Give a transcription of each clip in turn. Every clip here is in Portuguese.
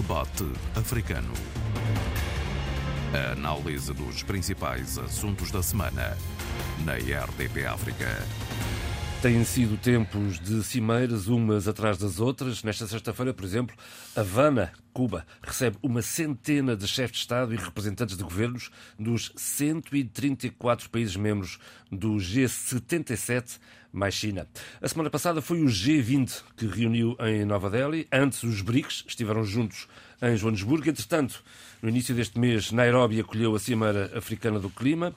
Debate Africano. A análise dos principais assuntos da semana na RDP África. Têm sido tempos de cimeiras, umas atrás das outras. Nesta sexta-feira, por exemplo, Havana, Cuba, recebe uma centena de chefes de Estado e representantes de governos dos 134 países membros do G77 mais China. A semana passada foi o G20 que reuniu em Nova Delhi. Antes, os BRICS estiveram juntos em Joanesburgo. Entretanto, no início deste mês, Nairobi acolheu a Cimeira Africana do Clima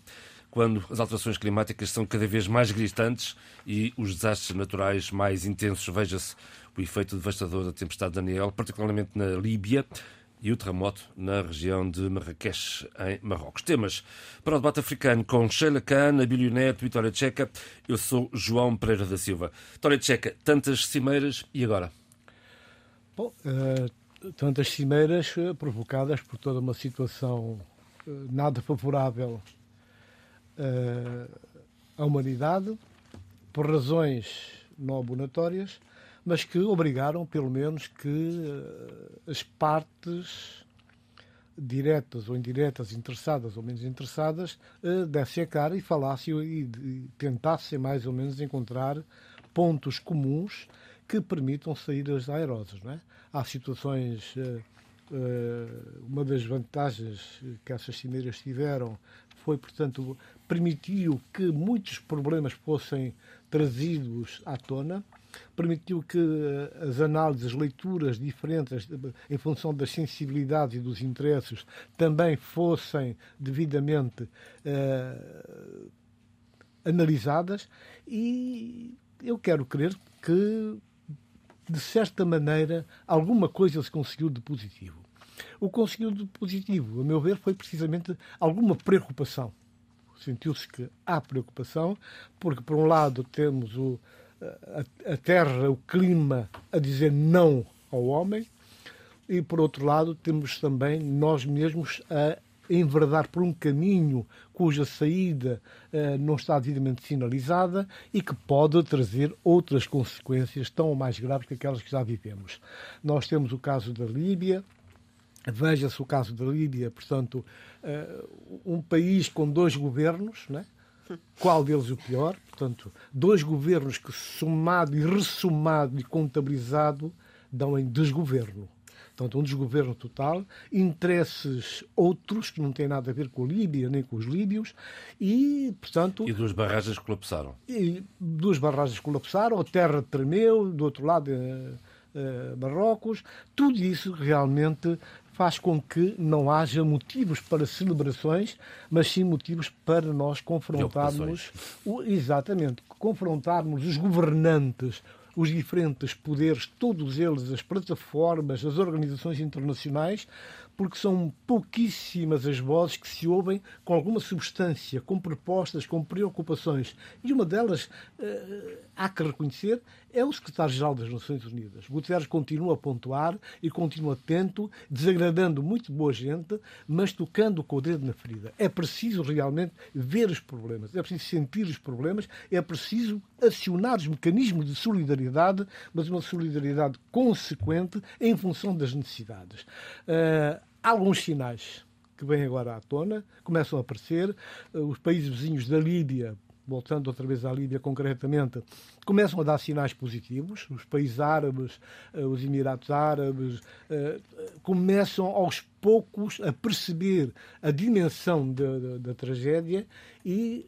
quando as alterações climáticas são cada vez mais gritantes e os desastres naturais mais intensos. Veja-se o efeito devastador da tempestade Daniel, particularmente na Líbia, e o terremoto na região de Marrakech, em Marrocos. Temas para o debate africano com Sheila Khan, Abílio Neto, Vitória Tcheca. Eu sou João Pereira da Silva. Vitória Tcheca, tantas cimeiras e agora? Bom, uh, tantas cimeiras uh, provocadas por toda uma situação uh, nada favorável à humanidade, por razões não abonatórias, mas que obrigaram, pelo menos, que as partes diretas ou indiretas, interessadas ou menos interessadas, dessem a cara e falassem e tentassem mais ou menos encontrar pontos comuns que permitam saídas aerosas. Não é? Há situações. Uma das vantagens que essas cimeiras tiveram foi, portanto, permitiu que muitos problemas fossem trazidos à tona, permitiu que eh, as análises, as leituras diferentes em função das sensibilidades e dos interesses também fossem devidamente uh, analisadas e eu quero crer que de certa maneira alguma coisa se conseguiu de positivo. O conseguiu de positivo, a meu ver, foi precisamente alguma preocupação sentiu-se que há preocupação, porque, por um lado, temos o, a, a terra, o clima, a dizer não ao homem, e, por outro lado, temos também nós mesmos a enverdar por um caminho cuja saída eh, não está devidamente sinalizada e que pode trazer outras consequências tão mais graves que aquelas que já vivemos. Nós temos o caso da Líbia, Veja-se o caso da Líbia, portanto, uh, um país com dois governos, né? Qual deles o pior? Portanto, dois governos que, somado e ressomado e contabilizado, dão em desgoverno. Portanto, um desgoverno total, interesses outros que não têm nada a ver com a Líbia nem com os líbios e, portanto... E duas barragens colapsaram. E duas barragens colapsaram, a terra tremeu, do outro lado... Uh, uh, Marrocos, tudo isso realmente faz com que não haja motivos para celebrações, mas sim motivos para nós confrontarmos, o, exatamente, confrontarmos os governantes, os diferentes poderes, todos eles, as plataformas, as organizações internacionais, porque são pouquíssimas as vozes que se ouvem com alguma substância, com propostas, com preocupações. E uma delas, uh, há que reconhecer, é o secretário-geral das Nações Unidas. Guterres continua a pontuar e continua atento, desagradando muito boa gente, mas tocando com o dedo na ferida. É preciso realmente ver os problemas, é preciso sentir os problemas, é preciso acionar os mecanismos de solidariedade, mas uma solidariedade consequente em função das necessidades. Uh, há alguns sinais que vêm agora à tona, começam a aparecer. Uh, os países vizinhos da Líbia, voltando outra vez à Líbia concretamente, começam a dar sinais positivos. Os países árabes, uh, os Emirados Árabes, começam aos poucos a perceber a dimensão da tragédia e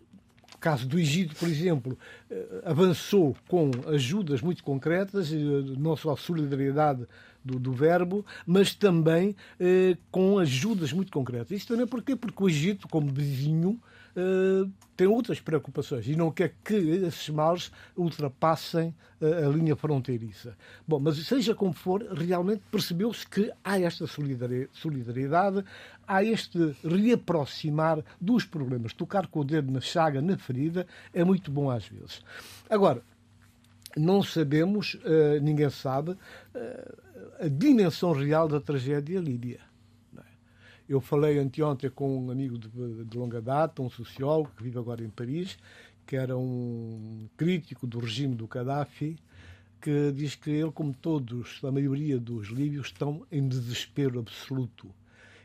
o caso do Egito, por exemplo, eh, avançou com ajudas muito concretas, não só a solidariedade do, do verbo, mas também eh, com ajudas muito concretas. Isso também porquê? Porque o Egito, como vizinho, uh, tem outras preocupações e não quer que esses males ultrapassem uh, a linha fronteiriça. Bom, mas seja como for, realmente percebeu-se que há esta solidariedade, há este reaproximar dos problemas. Tocar com o dedo na chaga, na ferida, é muito bom às vezes. Agora, não sabemos, uh, ninguém sabe, a dimensão real da tragédia líbia. Eu falei anteontem com um amigo de, de, longa data, um sociólogo que vive agora em Paris, que era um crítico do regime do Gaddafi, que diz que ele, como todos, a maioria dos líbios, estão em desespero absoluto.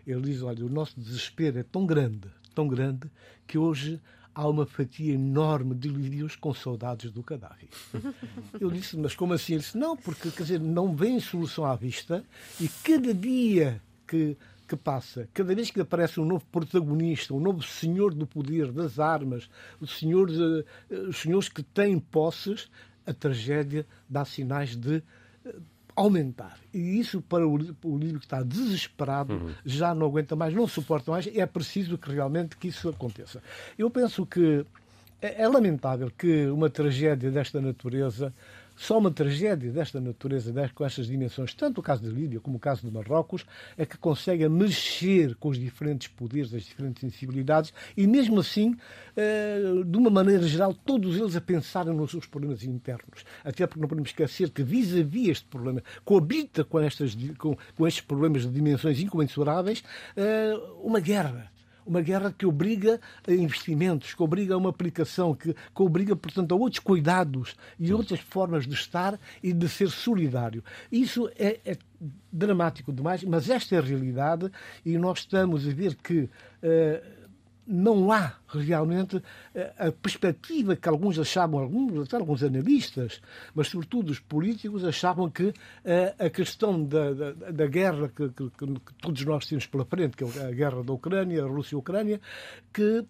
Ele diz: olha, o nosso desespero é tão grande, tão grande, que hoje há uma fatia enorme de líbios com saudades do Gaddafi. Eu disse, mas como assim? Ele disse, não, porque quer dizer, não vem solução à vista e cada dia que, que passa, cada vez que aparece um novo protagonista, um novo senhor do poder, das armas, os senhores, os senhores que têm posses, a tragédia dá sinais de aumentar. E isso, para o, o livro que está desesperado, uhum. já não aguenta mais, não suporta mais, é preciso que realmente que isso aconteça. Eu penso que é, é lamentável que uma tragédia desta natureza só uma tragédia desta natureza, com estas dimensões, tanto o caso da Líbia como o caso de Marrocos, é que consegue mexer com os diferentes poderes, as diferentes sensibilidades e, mesmo assim, eh, de uma maneira geral, todos eles a pensarem nos seus problemas internos. Até porque não podemos esquecer que, vis-a-vis este problema, coabita com, estas, com, com estes problemas de dimensões incomensuráveis, eh, uma guerra uma guerra que obriga a investimentos, que obriga a uma aplicação, que, que obriga, portanto, a outros cuidados e outras formas de estar e de ser solidário. Isso é, é dramático demais, mas esta é a realidade e nós estamos a ver que. Uh, não há realmente eh, a perspectiva que alguns achavam, alguns, até alguns analistas, mas sobretudo os políticos, achavam que eh, a questão da, da, da guerra que, que, que, todos nós temos pela frente, que é a guerra da Ucrânia, a Rússia-Ucrânia, que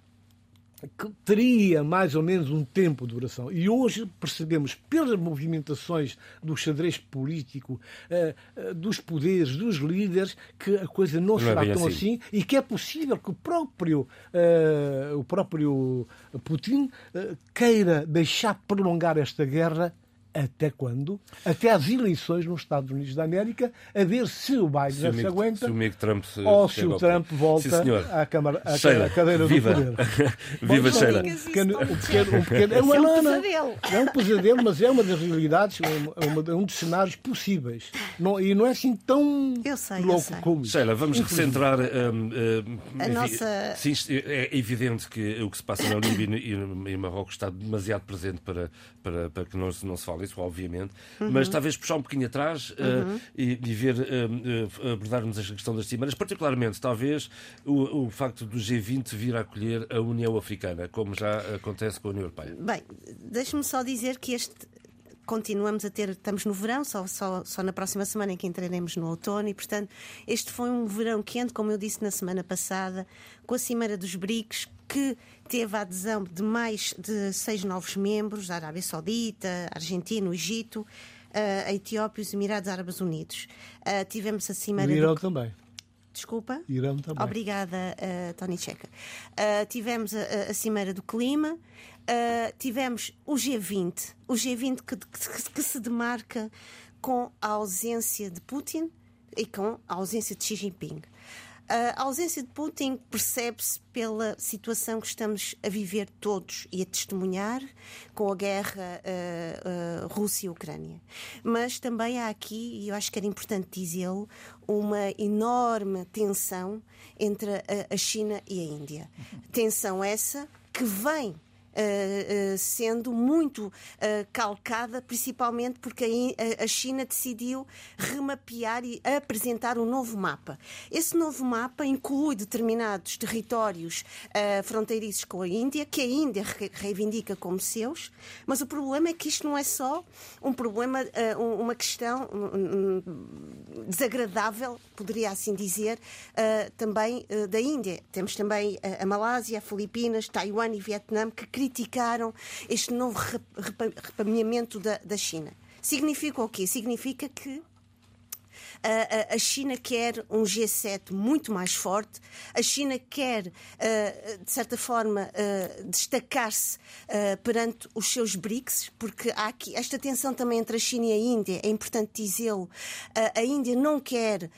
que teria mais ou menos um tempo de duração. E hoje percebemos, pelas movimentações do xadrez político, eh, eh, dos poderes, dos líderes, que a coisa não, não é será é tão assim. assim. e que é possível que o próprio, uh, o próprio Putin queira deixar prolongar esta guerra até quando? Até às eleições nos Estados Unidos da América, a ver se o Biden se, se aguenta se o Trump se ou se o Trump volta Sim, à, câmara, à, Sheila, cadeira viva. do poder. viva Sheila. Um pequeno, um pequeno, um pequeno, é, uma, é um pesadelo. É um pesadelo, mas é uma das realidades, é uma, um dos cenários possíveis. Não, e não é assim tão sei, louco como isso. Sheila, vamos recentrar. Um, um, a nossa... Sim, é evidente que o que se passa na Líbia e, e, e Marrocos está demasiado presente para, para, para que não, não se fale isso, obviamente, uhum. mas talvez puxar um bocadinho atrás uhum. uh, e, e, ver, uh, abordarmos a questão das cimeras, particularmente, talvez, o, o facto do G20 vir a acolher a União Africana, como já acontece com a União Europeia. Bem, deixe-me só dizer que este continuamos a ter, estamos no verão, só, só, só na próxima semana em que entraremos no outono, e portanto, este foi um verão quente, como eu disse na semana passada, com a Cimeira dos BRICS, que teve a adesão de mais de seis novos membros, da Arábia Saudita, Argentina, o Egito, eh, a Etiópia e os Emirados Árabes Unidos. Uh, tivemos a Cimeira. O Irão do... também. Desculpa? Irão também. Obrigada, uh, Tony Checa. Uh, tivemos a, a, Cimeira do Clima, uh, tivemos o G20, o G20 que, que, que, se demarca com a ausência de Putin e com a ausência de Xi Jinping. A ausência de Putin percebe-se pela situação que estamos a viver todos e a testemunhar com a guerra uh, uh, Rússia-Ucrânia. Mas também há aqui, e eu acho que era importante dizê-lo, uma enorme tensão entre a, a China e a Índia. Tensão essa que vem Uh, uh, sendo muito uh, calcada, principalmente porque a, China decidiu remapear e apresentar um novo mapa. Esse novo mapa inclui determinados territórios fronteiriços com a Índia, que a Índia re reivindica como seus, mas o problema é que isto não é só um problema, uma questão desagradável, poderia assim dizer, também da Índia. Temos também a Malásia, a Filipinas, Taiwan e Vietnã que criticaram este novo repameamento da, da China. Significa o quê? Significa que a, China quer um G7 muito mais forte, a China quer, de certa forma, destacar-se perante os seus BRICS, porque há aqui esta tensão também entre a China e a Índia, é importante dizê-lo. A Índia não quer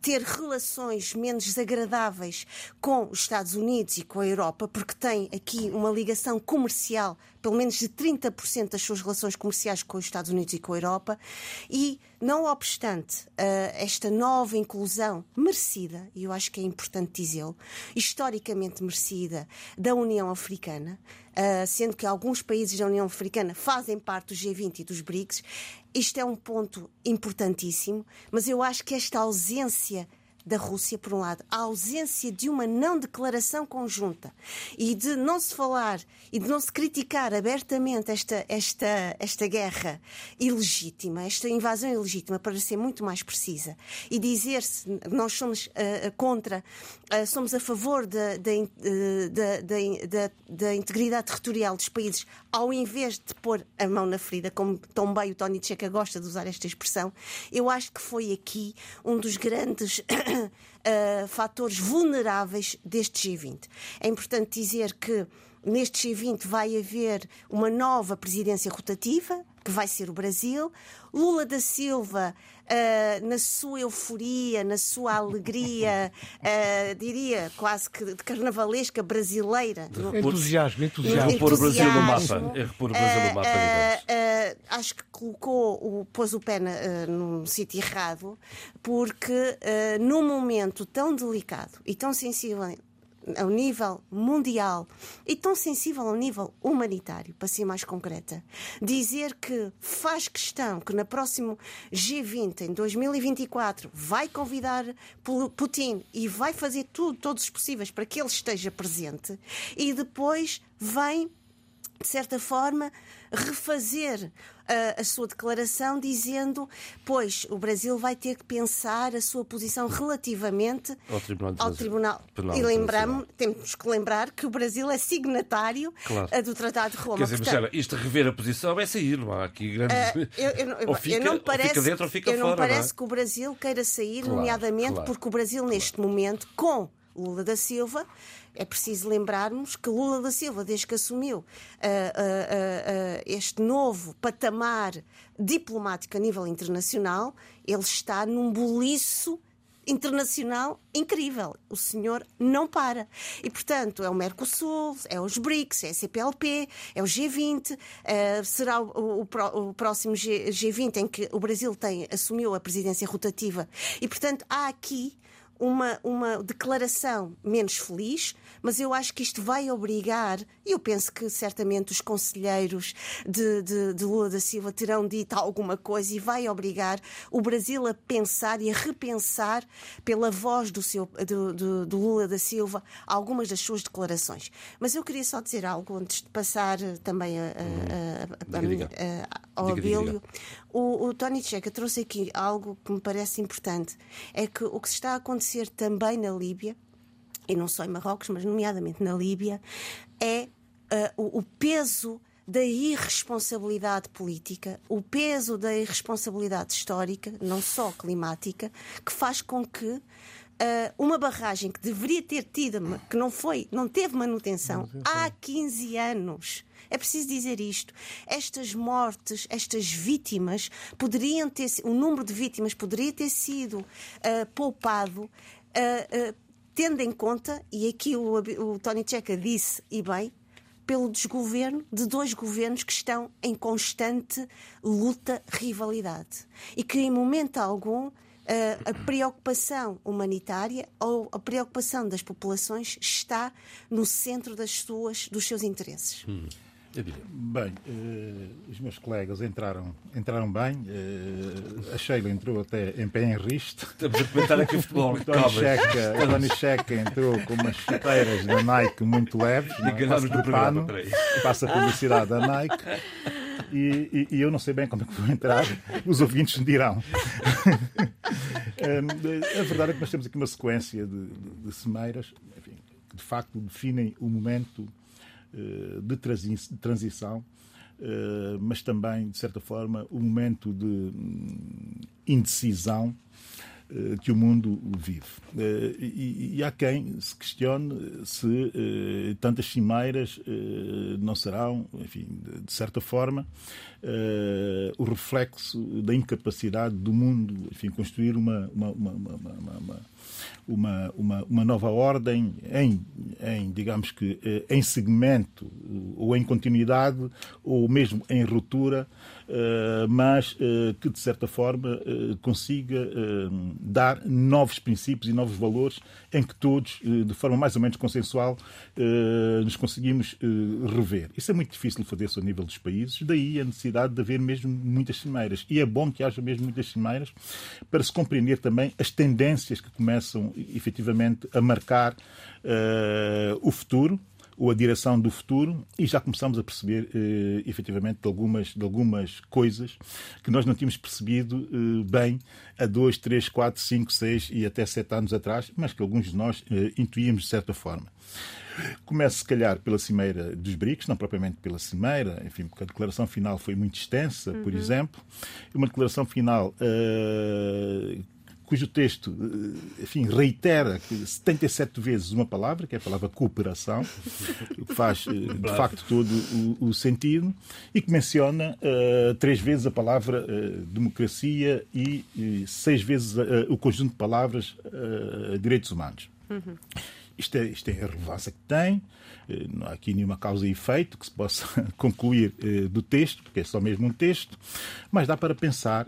ter relações menos desagradáveis com os Estados Unidos e com a Europa, porque tem aqui uma ligação comercial, pelo menos de 30% das suas relações comerciais com os Estados Unidos e com a Europa, e não obstante uh, esta nova inclusão merecida, e eu acho que é importante dizê-lo, historicamente merecida, da União Africana, uh, sendo que alguns países da União Africana fazem parte do G20 e dos BRICS, isto é um ponto importantíssimo, mas eu acho que esta ausência da Rússia, por um lado, a ausência de uma não declaração conjunta e de não se falar e de não se criticar abertamente esta, esta, esta guerra ilegítima, esta invasão ilegítima, para ser muito mais precisa, e dizer-se nós somos uh, contra, uh, somos a favor da, da, da, da, integridade territorial dos países, ao invés de pôr a mão na ferida, como tão bem o Tony Tcheca gosta de usar esta expressão, eu acho que foi aqui um dos grandes uh, fatores vulneráveis deste G20. É importante dizer que neste G20 vai haver uma nova presidência rotativa, que vai ser o Brasil. Lula da Silva, uh, na sua euforia, na sua alegria, uh, diria quase que de carnavalesca brasileira. Entusiasmo, entusiasmo. É repor o Brasil no mapa. É repor o Brasil no mapa, uh, Acho que colocou, o, pôs o pé na, num sítio errado, porque num momento tão delicado e tão sensível ao nível mundial e tão sensível ao nível humanitário, para ser mais concreta, dizer que faz questão que na próximo G20 em 2024 vai convidar Putin e vai fazer tudo, todos os possíveis para que ele esteja presente e depois vem de certa forma refazer a, a, sua declaração dizendo, pois, o Brasil vai ter que pensar a sua posição relativamente ao Tribunal. Ao tribunal. Penal e lembramos, temos que lembrar que o Brasil é signatário claro. do Tratado de Roma. Quer dizer, Portanto, isto rever a posição é sair, não há aqui grandes. Uh, eu, eu, ou, fica, não parece, fica dentro ou fica eu fora. não parece não é? que o Brasil queira sair, claro, nomeadamente claro, porque o Brasil, neste momento, com Lula da Silva, é preciso lembrarmos que Lula da Silva, desde que assumiu uh, uh, uh, este novo patamar diplomático a nível internacional, ele está num boliço internacional incrível. O senhor não para. E, portanto, é o Mercosul, é os BRICS, é a CPLP, é o G20, uh, será o, o, o próximo G, G20 em que o Brasil tem, assumiu a presidência rotativa. E, portanto, há aqui uma, uma declaração menos feliz, mas eu acho que isto vai obrigar, e eu penso que certamente os conselheiros de, de, de, Lula da Silva terão dito alguma coisa e vai obrigar o Brasil a pensar e a repensar pela voz do, seu, do, do, do Lula da Silva algumas das suas declarações. Mas eu queria só dizer algo antes de passar também a, a, a, a, ao Abílio. O, o Tony Checa trouxe aqui algo que me parece importante: é que o que se está a acontecer também na Líbia, e não só em Marrocos, mas nomeadamente na Líbia, é uh, o, o peso da irresponsabilidade política, o peso da irresponsabilidade histórica, não só climática, que faz com que uh, uma barragem que deveria ter tido, que não foi, não teve manutenção há 15 anos, é preciso dizer isto. Estas mortes, estas vítimas, poderiam ter o número de vítimas poderia ter sido uh, poupado. Uh, uh, tendo em conta, e aqui o, o Tony Checa disse, e bem, pelo desgoverno de dois governos que estão em constante luta, rivalidade. E que, em momento algum, a preocupação humanitária ou a preocupação das populações está no centro das suas, dos seus interesses. Hum. Bem, uh, os meus colegas entraram, entraram bem. Uh, a Sheila entrou até em pé em risto. Estamos a comentar aqui o futebol. O Tony, Checa, o Tony Checa entrou com umas chuteiras da Nike muito leves. E ganhámos no programa, Passa a publicidade da Nike. E, e, e, eu não sei bem como é que vou entrar, os ouvintes me dirão. a verdade é que nós temos aqui uma sequência de, de, de semeiras enfim, que de facto definem o momento eh, de transição, eh, mas também, de certa forma, o um momento de hum, indecisão eh, que o mundo vive. E, há quem se questione se tantas cimeiras não serão, enfim, de certa forma, o reflexo da incapacidade do mundo, enfim, construir uma, uma, uma, uma uma, uma, uma nova ordem em, em, digamos que, eh, em segmento ou em continuidade ou mesmo em ruptura, eh, mas eh, que, de certa forma, consiga dar novos princípios e novos valores em que todos, de forma mais ou menos consensual, nos conseguimos rever. Isso é muito difícil fazer-se ao nível dos países, daí a necessidade de haver mesmo muitas cimeiras. E é bom que haja mesmo muitas cimeiras para se compreender também as tendências que começam efetivamente a marcar uh, o futuro ou a direção do futuro e já começamos a perceber uh, efetivamente de algumas, de algumas coisas que nós não tínhamos percebido uh, bem há dois, três, quatro, cinco, seis e até sete anos atrás, mas que alguns de nós uh, intuíamos de certa forma. Começo, se calhar, pela cimeira dos BRICS, não propriamente pela cimeira, enfim, porque a declaração final foi muito extensa, uhum. por exemplo. Uma declaração final uh, cujo texto, eh, enfim, reitera 77 vezes uma palavra, que é a palavra cooperação, o que faz, eh, de facto, todo o, o sentido, e que menciona uh, três vezes a palavra uh, democracia e, e, seis vezes uh, o conjunto de palavras direitos humanos. Uhum. Isto é, isto é a relevância que tem. Não há aqui nenhuma causa e efeito que se possa concluir do texto, porque é só mesmo um texto, mas dá para pensar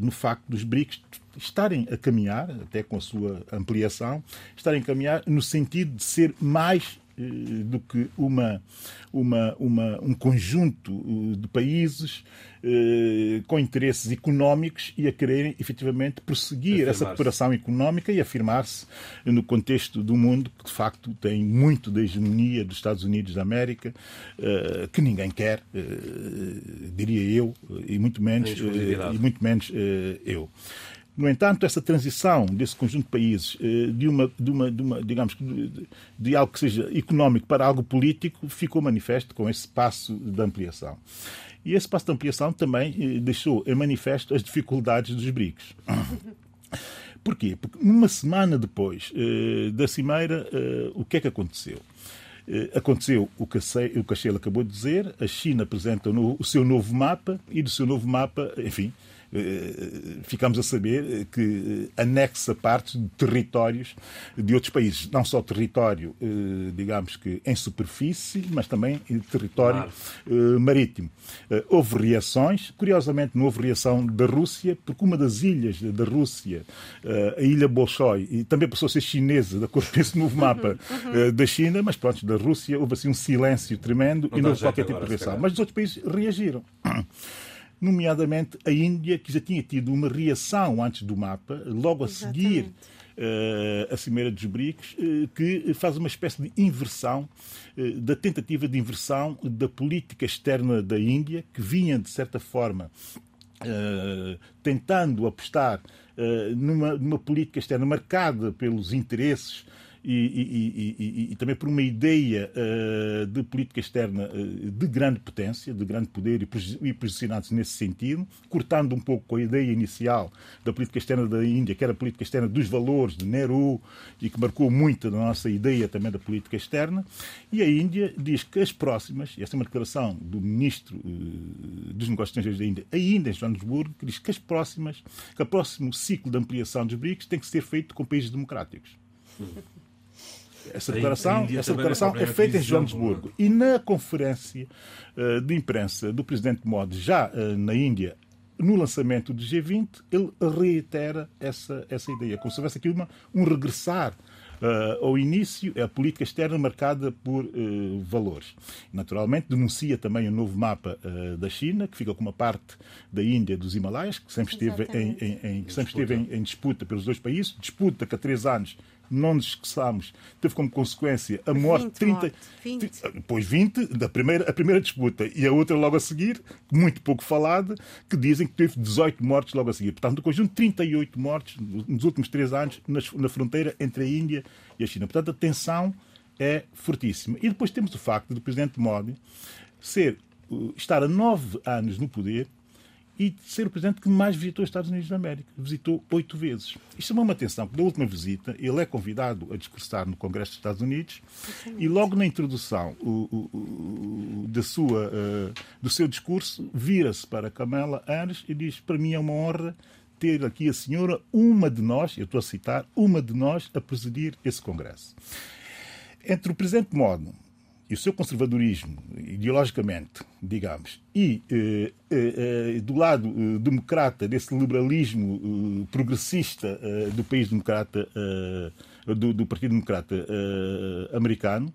no facto dos BRICS estarem a caminhar, até com a sua ampliação, estarem a caminhar no sentido de ser mais eh, do que uma, uma, uma, um conjunto eh, de países eh, com interesses económicos e a quererem efetivamente prosseguir essa cooperação económica e afirmar-se no contexto do mundo que de facto tem muito da hegemonia dos Estados Unidos da América, eh, que ninguém quer, eh, diria eu, e muito menos, e muito menos eu. No entanto, essa transição desse conjunto de países eh, de uma, de uma, de uma digamos, de, de algo que seja económico para algo político ficou manifesto com esse passo de ampliação. E esse passo de ampliação também eh, deixou em manifesto as dificuldades dos BRICS. Porquê? Porque uma semana depois eh, da cimeira, o que é que aconteceu? Aconteceu o que, a Sheila acabou de dizer, a China apresenta o seu novo mapa e do seu novo mapa, enfim, ficamos a saber que anexa partes de territórios de outros países. Não só território, eh, digamos que em superfície, mas também território claro. marítimo. Eh, houve reações, curiosamente não houve reação da Rússia, porque uma das ilhas da Rússia, a ilha Bolshoi, e também passou a ser chinesa, de acordo com esse novo mapa uhum, uhum. da China, mas pronto, da Rússia houve assim um silêncio tremendo não e não houve qualquer tipo de reação. Mas os outros países reagiram nomeadamente a Índia, que já tinha tido uma reação antes do mapa, logo a Exatamente. seguir uh, a Cimeira dos BRICS, uh, que faz uma espécie de inversão, uh, da tentativa de inversão da política externa da Índia, que vinha, de certa forma, tentando apostar numa, numa política externa marcada pelos interesses e, e, e, e, também por uma ideia uh, de política externa uh, de grande potência, de grande poder e posicionados nesse sentido, cortando um pouco com a ideia inicial da política externa da Índia, que era a política externa dos valores de Nehru e que marcou muito da nossa ideia também da política externa. E a Índia diz que as próximas, esta é uma declaração do ministro uh, dos Negócios Estrangeiros da Índia, ainda em Joanesburgo, que diz que as próximas, que o próximo ciclo de ampliação dos BRICS tem que ser feito com países democráticos. Essa declaração, essa declaração é feita em Joanesburgo. E na conferência uh, de imprensa do presidente Modi, já uh, na Índia, no lançamento do G20, ele reitera essa, essa ideia, como se houvesse aqui uma, um regressar Uh, ao início, é a política externa marcada por uh, valores. Naturalmente, denuncia também o novo mapa uh, da China, que fica com uma parte da Índia dos Himalaias, que sempre esteve, em, em, em, que sempre esteve em, em, disputa pelos dois países, disputa que há três anos não nos esqueçamos, teve como consequência a morte 20 30, 20. depois 20 da primeira, a primeira disputa e a outra logo a seguir, muito pouco falada, que dizem que teve 18 mortes logo a seguir. Portanto, no conjunto, 38 mortes nos últimos três anos na fronteira entre a Índia e a China. Portanto, a tensão é fortíssima. E depois temos o facto do presidente Modi ser, estar a nove anos no poder e ser o presidente que mais visitou os Estados Unidos da América. Visitou oito vezes. Isto chamou uma atenção, porque da última visita ele é convidado a discursar no Congresso dos Estados Unidos e logo na introdução o, o, o, da sua, uh, do seu discurso vira-se para Kamala Harris e diz para mim é uma honra ter aqui a senhora, uma de nós, eu estou a citar, uma de nós a presidir esse Congresso. Entre o presidente Modo e o seu conservadorismo, ideologicamente, digamos, e eh, eh, do lado eh, democrata, desse liberalismo progressista do país democrata, do, do, Partido Democrata americano,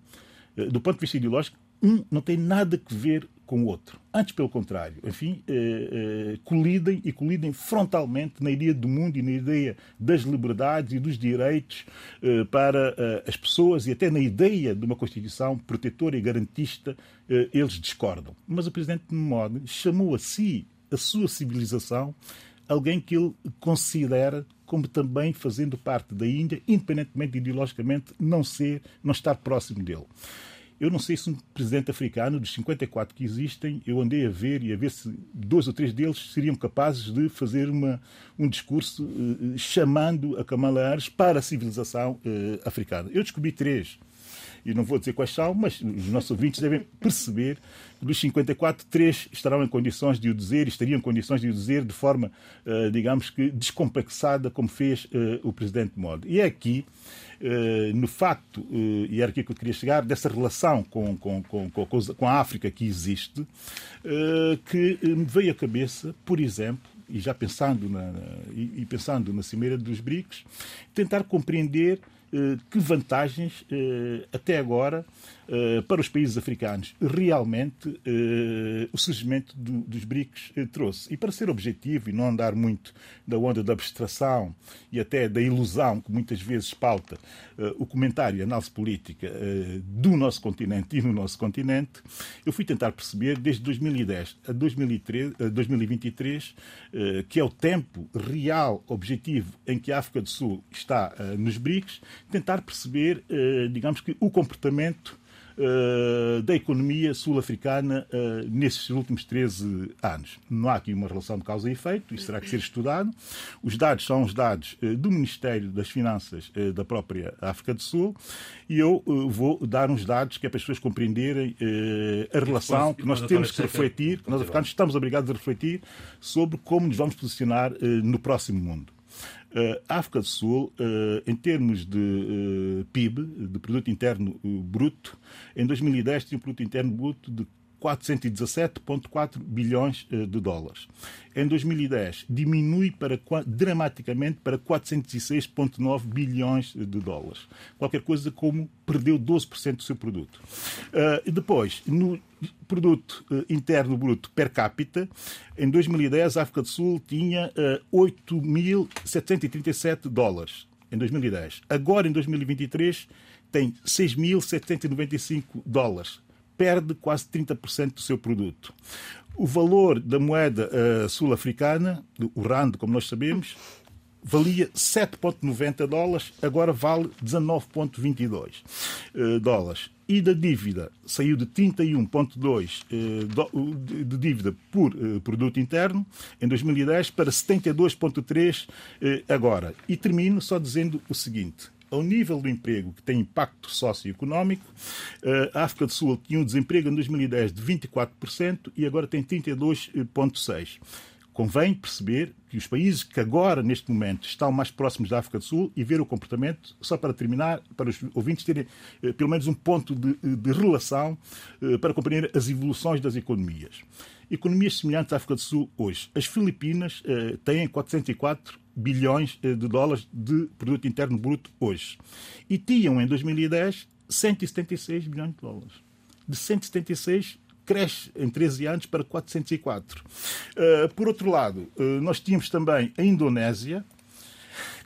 do ponto de vista ideológico, um não tem nada a ver com o outro. Antes, pelo contrário, enfim, eh, eh, colidem e colidem frontalmente na ideia do mundo e na ideia das liberdades e dos direitos eh, para eh, as pessoas e até na ideia de uma Constituição protetora e garantista, eh, eles discordam. Mas o presidente Modi chamou a si, a sua civilização, alguém que ele considera como também fazendo parte da Índia, independentemente ideologicamente não ser, não estar próximo dele. Eu não sei se um presidente africano, dos 54 que existem, eu andei a ver e a ver se dois ou três deles seriam capazes de fazer uma, um discurso uh, chamando a Kamala Harris para a civilização uh, africana. Eu descobri três. E não vou dizer quais são, mas os nossos ouvintes devem perceber que dos 54, três estarão em condições de o dizer e estariam em condições de o dizer de forma, uh, digamos que, descomplexada, como fez o presidente Modi. E é aqui eh, no facto, e era aqui que eu queria chegar, dessa relação com, com, com, com a África que existe, que me veio à cabeça, por exemplo, e já pensando na, e pensando na Cimeira dos BRICS, tentar compreender que vantagens até agora eh, para os países africanos realmente uh, o surgimento do, dos BRICS uh, trouxe. E para ser objetivo e não andar muito da onda da abstração e até da ilusão que muitas vezes pauta o comentário e análise política do nosso continente e no nosso continente, eu fui tentar perceber desde 2010 a, 2003, a 2023, que é o tempo real, objetivo em que a África do Sul está nos BRICS, tentar perceber, digamos que, o comportamento uh, da economia sul-africana uh, nesses últimos 13 anos. Não há aqui uma relação de causa e efeito, isso terá que ser estudado. Os dados são os dados uh, do Ministério das Finanças da própria África do Sul e eu vou dar uns dados que é para as pessoas compreenderem a relação que nós temos que refletir, que nós africanos estamos obrigados a refletir sobre como nos vamos posicionar no próximo mundo. Uh, África do Sul, uh, em termos de uh, PIB, de Produto Interno Bruto, em 2010 tinha um Produto Interno Bruto de 417,4 bilhões de dólares. Em 2010 diminui para, dramaticamente para 406,9 bilhões de dólares. Qualquer coisa como perdeu 12% do seu produto. Uh, depois, no produto interno bruto per capita, em 2010 a África do Sul tinha uh, 8.737 dólares. Em 2010. Agora, em 2023, tem 6.795 dólares perde quase 30% do seu produto. O valor da moeda uh, sul-africana, o rand, como nós sabemos, valia 7,90 dólares, agora vale 19,22 uh, dólares. E da dívida saiu de 31,2 uh, de dívida por uh, produto interno em 2010 para 72,3 agora. E termino só dizendo o seguinte: ao nível do emprego, que tem impacto socioeconómico, eh, a África do Sul tinha um desemprego em 2010 de 24% e agora tem 32,6%. Convém perceber que os países que agora, neste momento, estão mais próximos da África do Sul e ver o comportamento, só para terminar, para os ouvintes terem eh, pelo menos um ponto de, de relação eh, para compreender as evoluções das economias. Economias semelhantes à África do Sul hoje. As Filipinas têm 404 bilhões eh, de dólares de produto interno bruto hoje. E tinham em 2010 176 bilhões de dólares. De 176 cresce em 13 anos para 404. Uh, por outro lado, uh, nós tínhamos também a Indonésia,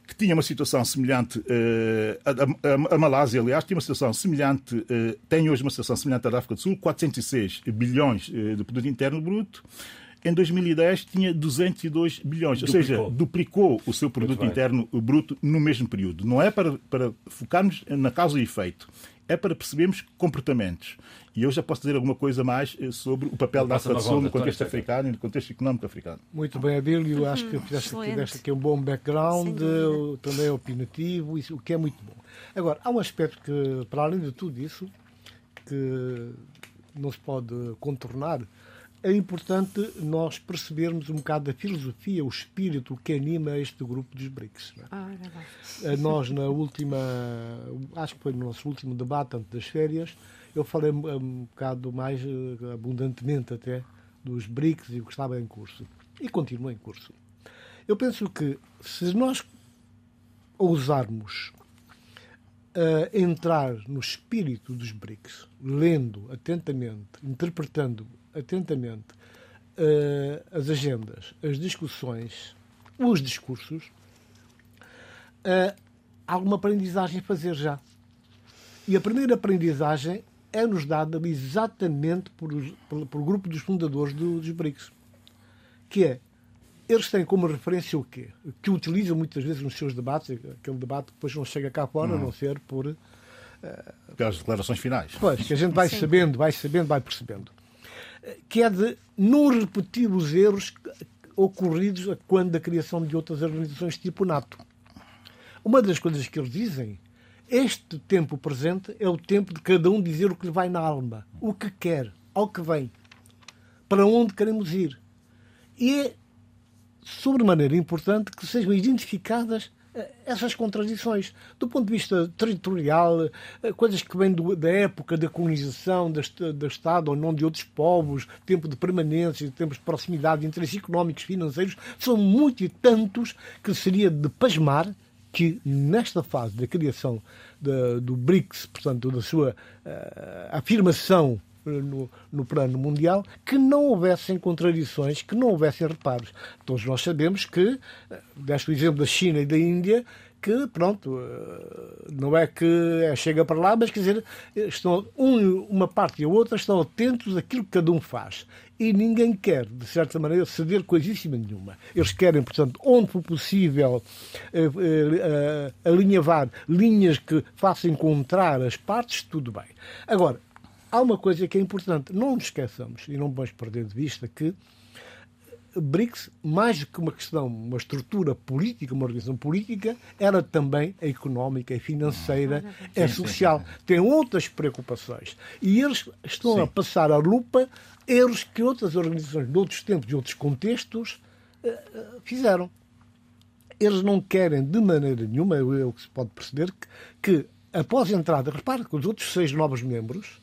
que tinha uma situação semelhante, uh, a, a, a, Malásia, aliás, tinha uma situação semelhante, uh, tem hoje uma situação semelhante à África do Sul, 406 bilhões uh, de produto interno bruto em 2010 tinha 202 bilhões, duplicou. ou seja, duplicou o seu produto interno bruto no mesmo período. Não é para, para focarmos na causa e efeito, é para percebermos comportamentos. E eu já posso dizer alguma coisa mais eh, sobre o papel da África do Sul no contexto africano e no contexto económico africano. Muito bem, Abílio. Acho que fizeste aqui, aqui um bom background, também opinativo, isso, o que é muito bom. Agora, há um aspecto que, para além de tudo isso, que não se pode contornar, é importante nós percebermos um bocado da filosofia, o espírito que anima este grupo dos BRICS. É? Ah, é nós, na última, acho que foi no nosso último debate antes das férias, eu falei um bocado mais eh, abundantemente até dos BRICS e o que estava em curso. E continua em curso. Eu penso que se nós ousarmos uh, entrar no espírito dos BRICS, lendo atentamente, interpretando atentamente uh, as agendas, as discussões, os discursos, uh, há alguma aprendizagem a fazer já. E a primeira aprendizagem é-nos dada exatamente por, por, por grupo dos fundadores do, dos BRICS, que é eles têm como referência o quê? Que utilizam muitas vezes nos seus debates, aquele debate que depois não chega cá fora, a não ser por. Uh, Pelas declarações finais. Pois, que a gente vai Sim. sabendo, vai sabendo, vai percebendo. Que é de não repetir os erros ocorridos quando da criação de outras organizações tipo NATO. Uma das coisas que eles dizem, este tempo presente é o tempo de cada um dizer o que lhe vai na alma, o que quer, ao que vem, para onde queremos ir. E é sobremaneira importante que sejam identificadas essas contradições. Do ponto de vista territorial, eh, coisas que vêm do, da época da colonização, da, da Estado ou não de outros povos, tempo de permanência, tempos de proximidade, interesses económicos, financeiros, são muito e tantos que seria de pasmar que nesta fase da criação de, do BRICS, portanto, da sua uh, afirmação no, no plano mundial, que não houvessem contradições, que não houvessem reparos. Todos nós sabemos que, eh, deste o exemplo da China e da Índia, que, pronto, eh, não é que chega para lá, mas quer dizer, estão, um, uma parte e a outra estão atentos àquilo que cada um faz. E ninguém quer, de certa maneira, ceder coisíssima nenhuma. Eles querem, portanto, onde for possível, alinhavar linhas que façam encontrar as partes, tudo bem. Agora, há uma coisa que é importante. Não nos esqueçamos e não vamos perder de vista que BRICS, mais do que uma questão, uma estrutura política, uma organização política, era também a económica, a financeira, é social. Tem outras preocupações. E eles estão sim. a passar a lupa erros que outras organizações de outros tempos, de outros contextos, eh, eh, fizeram. Eles não querem, de maneira nenhuma, é o que se pode perceber, que, que após a entrada, repare que os outros seis novos membros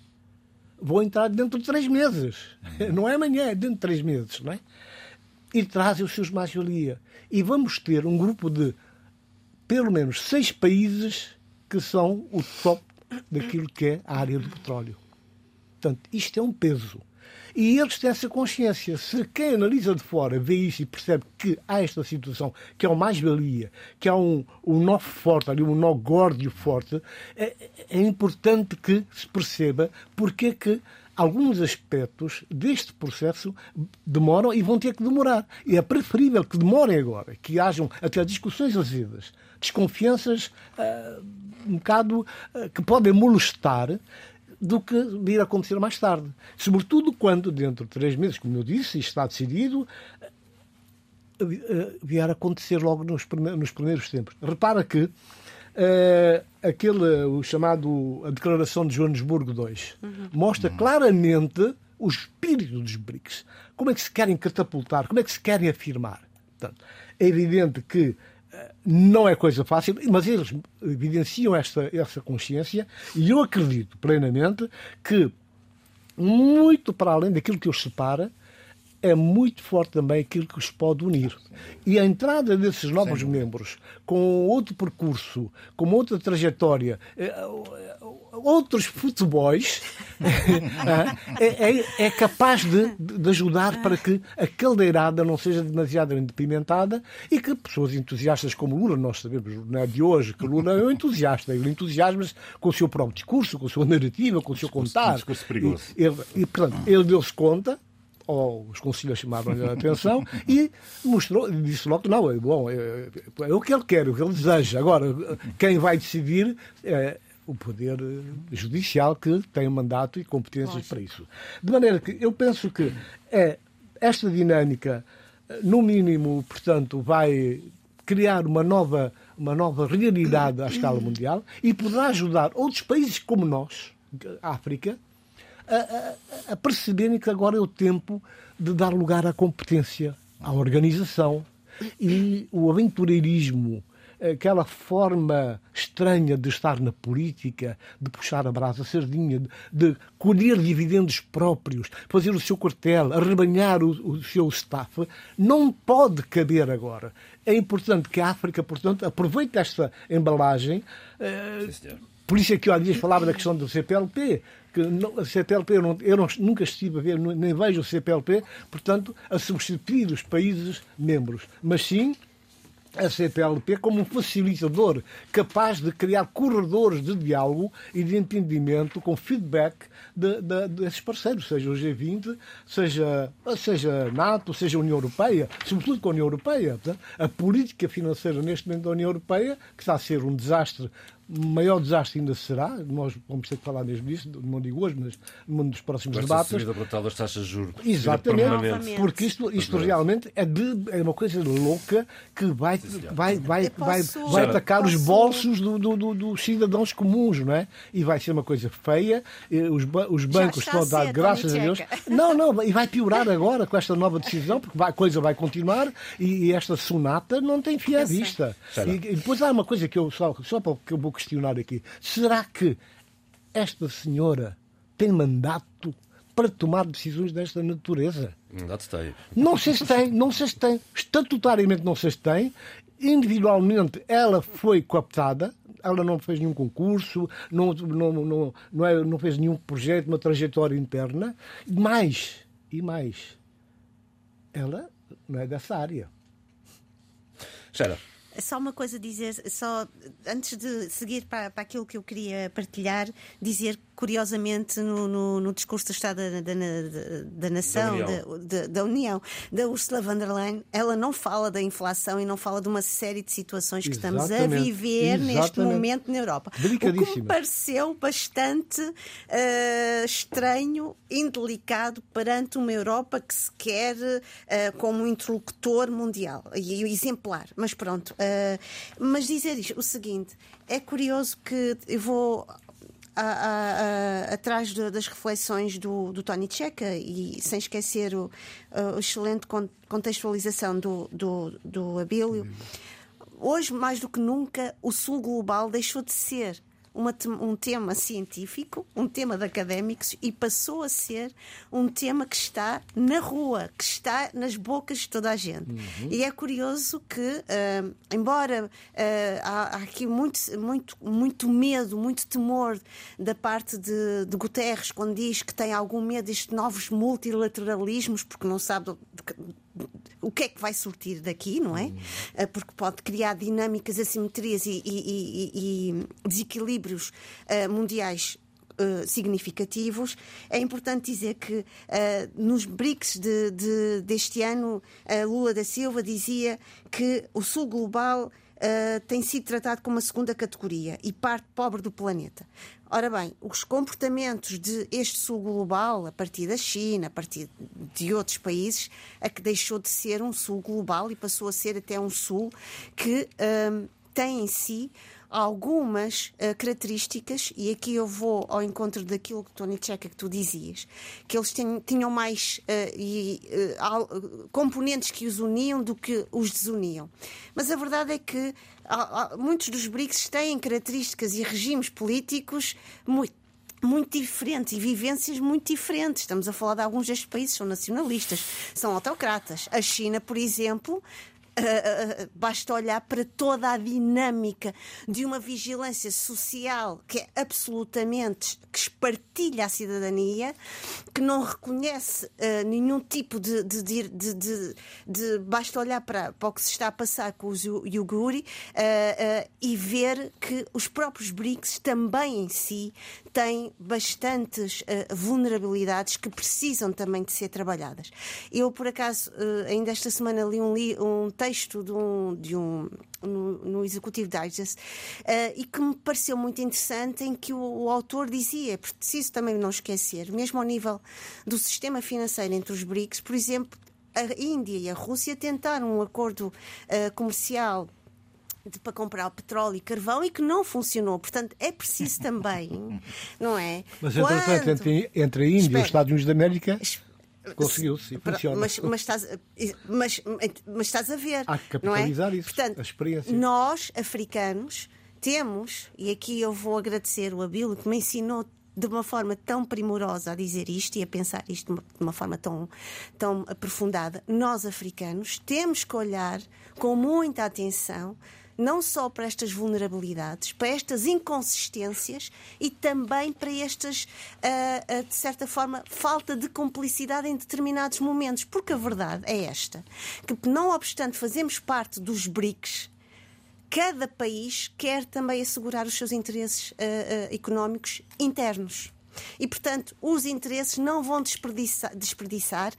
vou entrar dentro de três meses. Uhum. Não é amanhã, é dentro de três meses, não é? E trazem os seus mais-valia. E vamos ter um grupo de pelo menos seis países que são o top daquilo que é a área do petróleo. Portanto, isto é um peso. E eles têm essa consciência. Se quem analisa de fora vê isso e percebe que há esta situação, que é o mais-valia, que há um, um nó forte, ali, um nó górdio forte, é, é importante que se perceba porque é que alguns aspectos deste processo demoram e vão ter que demorar. E é preferível que demorem agora, que hajam até discussões azedas, desconfianças uh, um bocado uh, que podem molestar do que vir a acontecer mais tarde. Sobretudo quando, dentro de três meses, como eu disse, isto está decidido, eh, eh, vier a acontecer logo nos primeiros, nos primeiros tempos. Repara que uh, aquele, o chamado a Declaração de Joanesburgo II, uhum. mostra claramente o espírito dos BRICS. Como é que se querem catapultar, como é que se querem afirmar. Portanto, é evidente que não é coisa fácil, mas eles evidenciam esta, essa consciência e eu acredito plenamente que, muito para além daquilo que os separa, é muito forte também aquilo que os pode unir. E a entrada desses novos Sim. membros, com outro percurso, com outra trajetória, eh, outros futebols, é, é, é, capaz de, de, ajudar para que a caldeirada não seja demasiado endepimentada e que pessoas entusiastas como Lula, nós sabemos não é de hoje que Lula é um entusiasta, ele entusiasma-se com o seu próprio discurso, com a sua narrativa, com o seu contar. Discurso perigoso. E, ele, e, portanto, ele deu-se conta ou os conselheiros chamaram-lhe a atenção e mostrou, disse logo que não, é bom, é, é, o que ele quer, o que ele deseja. Agora, quem vai decidir é, o poder judicial que tem mandato e competências Nossa. para isso. De maneira que eu penso que é esta dinâmica, no mínimo, portanto, vai criar uma nova, uma nova realidade à escala mundial e poderá ajudar outros países como nós, África, a, a, perceberem que agora é o tempo de dar lugar à competência, à organização e o aventureirismo aquela forma estranha de estar na política, de puxar a brasa sardinha, de, de colher dividendos próprios, fazer o seu quartel, arrebanhar o, o seu staff, não pode caber agora. É importante que a África, portanto, aproveite esta embalagem. Uh, por isso é que eu há dias falava da questão do CPLP, que a CPLP eu, não, eu não, nunca estive a ver, nem vejo o CPLP, portanto, a substituir os países membros, mas sim a CPLP como um facilitador capaz de criar corredores de diálogo e de entendimento com feedback de, de, desses parceiros, seja o G20, seja, seja a NATO, seja a União Europeia, sobretudo com a União Europeia. A política financeira neste momento da União Europeia, que está a ser um desastre maior desastre ainda será, nós vamos ter que falar mesmo disso, não digo hoje, mas num dos próximos Vai debates. Subida brutal das taxas de juros. Exatamente, porque isto, isto realmente é, de, é uma coisa louca que vai, vai, vai, vai, vai atacar os bolsos do, do, do, dos cidadãos comuns, não é? E vai ser uma coisa feia, os, os bancos estão a dar, graças a Deus. Não, não, e vai piorar agora com esta nova decisão, porque vai, a coisa vai continuar e, e esta sonata não tem fim à vista. E, e, depois há uma coisa que eu só, só para que eu vou questionar aqui. Será que esta senhora tem mandato para tomar decisões desta natureza? Mandato tem. Não sei se tem, não sei se tem. Estatutariamente não sei se tem. Individualmente ela foi cooptada, ela não fez nenhum concurso, não, não, não, não, é, não fez nenhum projeto, uma trajetória interna. Mais, e mais, ela não é dessa área. Xera. Só uma coisa dizer, só antes de seguir para, para aquilo que eu queria partilhar, dizer curiosamente, no, no, no discurso do Estado da, da, da Nação, da União. Da, da União, da Ursula von der Leyen, ela não fala da inflação e não fala de uma série de situações que Exatamente. estamos a viver Exatamente. neste momento na Europa. O que me pareceu bastante uh, estranho, indelicado perante uma Europa que se quer uh, como interlocutor mundial e exemplar. Mas pronto. Uh, mas dizer isto, o seguinte, é curioso que eu vou a, a, a, atrás de, das reflexões do, do Tony Checa e sem esquecer o, o excelente contextualização do, do, do Abílio. Hoje, mais do que nunca, o Sul Global deixou de ser uma, um tema científico, um tema de académicos e passou a ser um tema que está na rua, que está nas bocas de toda a gente. Uhum. E é curioso que, uh, embora uh, há, há, aqui muito, muito, muito medo, muito temor da parte de, de Guterres quando diz que tem algum medo destes novos multilateralismos, porque não sabe o que é que vai surtir daqui, não é? Uhum. Porque pode criar dinâmicas, assimetrias e, e, e, e desequilíbrios uh, mundiais Uh, significativos. É importante dizer que uh, nos BRICS de, de, deste ano, Lula da Silva dizia que o Sul Global tem sido tratado como uma segunda categoria e parte pobre do planeta. Ora bem, os comportamentos de sul global, a partir da China, a partir de outros países, a que deixou de ser um sul global e passou a ser até um sul que um, tem em si algumas uh, características, e aqui eu vou ao encontro daquilo que Tony Checa que tu dizias, que eles tinham, tinham mais uh, e, uh, componentes que os uniam do que os desuniam. Mas a verdade é que muitos dos BRICS têm características e regimes políticos muito muito diferentes e vivências muito diferentes. Estamos a falar de alguns destes países são nacionalistas, são autocratas. A China, por exemplo, Uh, basta olhar para toda a dinâmica de uma vigilância social que é absolutamente que espartilha a cidadania, que não reconhece uh, nenhum tipo de, de, de, de, basta olhar para, para o que se está a passar com os Yuguri e ver que os próprios BRICS também em si têm bastantes vulnerabilidades que precisam também de ser trabalhadas. Eu, por acaso, ainda esta semana li um, li um texto texto de um, de um no, no Executivo Digest uh, e que me pareceu muito interessante em que o, o, autor dizia, preciso também não esquecer, mesmo ao nível do sistema financeiro entre os BRICS, por exemplo, a Índia e a Rússia tentaram um acordo uh, comercial de, para comprar petróleo e carvão e que não funcionou. Portanto, é preciso também, não é? Mas, entretanto, Quando- entre, entre a Índia e Espera. os Estados Unidos da América, conseguiu-se e funciona. Mas, mas, estás, mas, mas estás a ver. Há que é? capitalizar isso, Portanto, a experiência. nós, africanos, temos, e aqui eu vou agradecer o Abílio que me ensinou de uma forma tão primorosa a dizer isto e a pensar isto de uma, de uma forma tão, tão aprofundada. Nós, africanos, temos que olhar com muita atenção não só para estas vulnerabilidades, para estas inconsistências e também para estas, ah, ah, de certa forma, falta de cumplicidade em determinados momentos. Porque a verdade é esta: que, não obstante fazermos parte dos BRICS, cada país quer também assegurar os seus interesses ah, ah, económicos internos. E, portanto, os interesses não vão desperdiçar, desperdiçar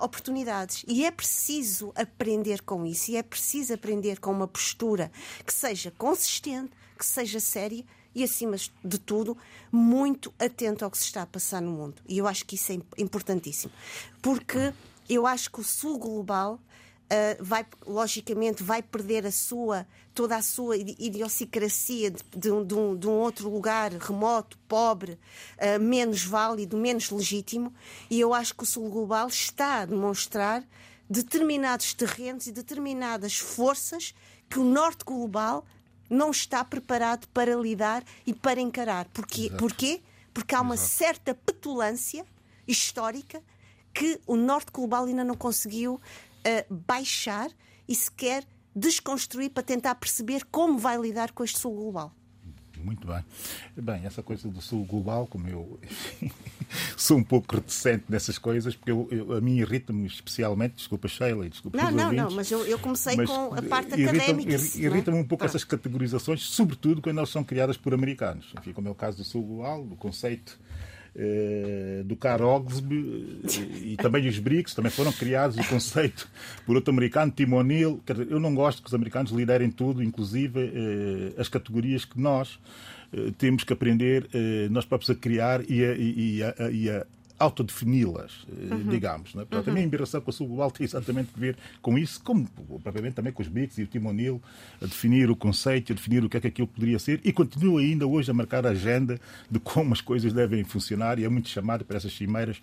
oportunidades. E é preciso aprender com isso. E é preciso aprender com uma postura que seja consistente, que seja séria e, acima de tudo, muito atento ao que se está a passar no mundo. E eu acho que isso é im- importantíssimo. Porque eu acho que o Sul Global Uh, vai, logicamente, vai perder a sua, toda a sua idi- idiosincrasia de, de um- de um, de um outro lugar remoto, pobre, uh, menos válido, menos legítimo, e eu acho que o Sul Global está a demonstrar determinados terrenos e determinadas forças que o Norte Global não está preparado para lidar e para encarar. Porquê? Porquê? Porque há uma certa petulância histórica que o Norte Global ainda não conseguiu eh, baixar e sequer desconstruir para tentar perceber como vai lidar com este Sul Global. Muito bem. Bem, essa coisa do sul global, como eu sou um pouco reticente nessas coisas, porque eu, eu- a mim irrita-me especialmente, desculpa Sheila desculpa Não, não, ouvintes, não, mas eu, eu comecei mas com a parte académica. é? Irrita-me um pouco Pronto. essas categorizações, sobretudo quando elas são criadas por americanos. Enfim, como é o caso do sul global, do conceito eh, do Carl Oglesby eh, e também os BRICS também foram criados o conceito por outro americano, Tim O'Neill. Eu não gosto que os americanos liderem tudo, inclusive eh, as categorias que nós eh, temos que aprender nós próprios a criar e a, e- e a- e a autodefini-las, eh, digamos. Não é? Portanto, a minha com a Sul Global tem exatamente a ver com isso, como propriamente também com os BRICS e o Tim O'Neill, a definir o conceito, a definir o que é que aquilo poderia ser, e continua ainda hoje a marcar a agenda de como as coisas devem funcionar, e é muito chamado para essas cimeiras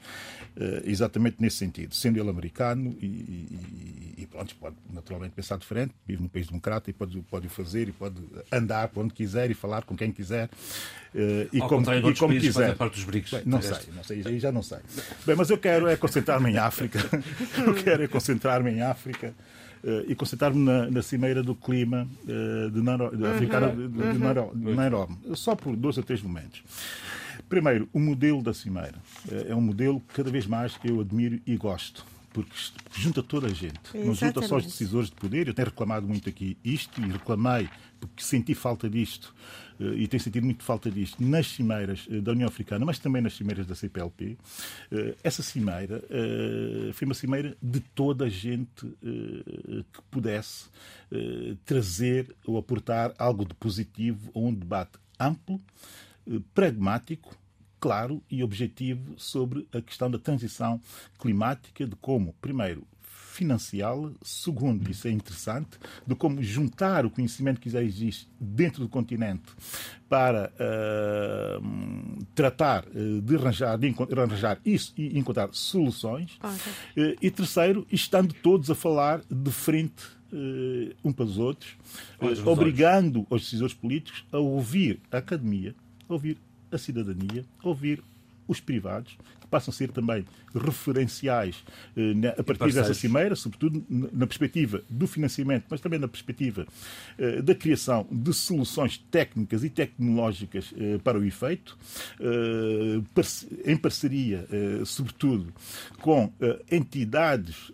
eh, exatamente nesse sentido. Sendo ele americano, e, e- e pronto, pode naturalmente pensar diferente, vive num país democrata e pode, pode o fazer, e pode andar por onde quiser e falar com quem quiser, e Ao como, e como quiser. parte dos BRICS. Bem, não sei, não sei, aí já não sei. Bem, mas eu quero é concentrar-me em África. Eu quero é concentrar-me em África eh, e concentrar-me na, na cimeira do clima eh, de, Nairo, de, africana de, de, de Nairobi, só por dois ou três momentos. Primeiro, o modelo da cimeira. Eh, É um modelo que cada vez mais eu admiro e gosto. Porque junta toda a gente, não junta só os Exatamente. decisores de poder. Eu tenho reclamado muito aqui isto e reclamei porque senti falta disto eh, e tenho sentido muito falta disto nas cimeiras eh, da União Africana, mas também nas cimeiras da CPLP. Eh, Essa cimeira eh, foi uma cimeira de toda a gente eh, que pudesse eh, trazer ou aportar algo de positivo a um debate amplo, eh, pragmático, claro e objetivo sobre a questão da transição climática, de como, primeiro, financiá-la, segundo, isso é interessante, de como juntar o conhecimento que já existe dentro do continente para ah, tratar eh, de arranjar, de arranjar isso e encontrar soluções. Eh, E terceiro, estando todos a falar de frente eh, um para os outros, olhos. obrigando os decisores políticos a ouvir a academia, a ouvir a cidadania, a ouvir os privados, que passam a ser também referenciais eh, na- a partir dessa cimeira, sobretudo na perspectiva do financiamento, mas também na perspectiva eh, da criação de soluções técnicas e tecnológicas eh, para o efeito, eh, parce- em parceria, eh, sobretudo, com eh, entidades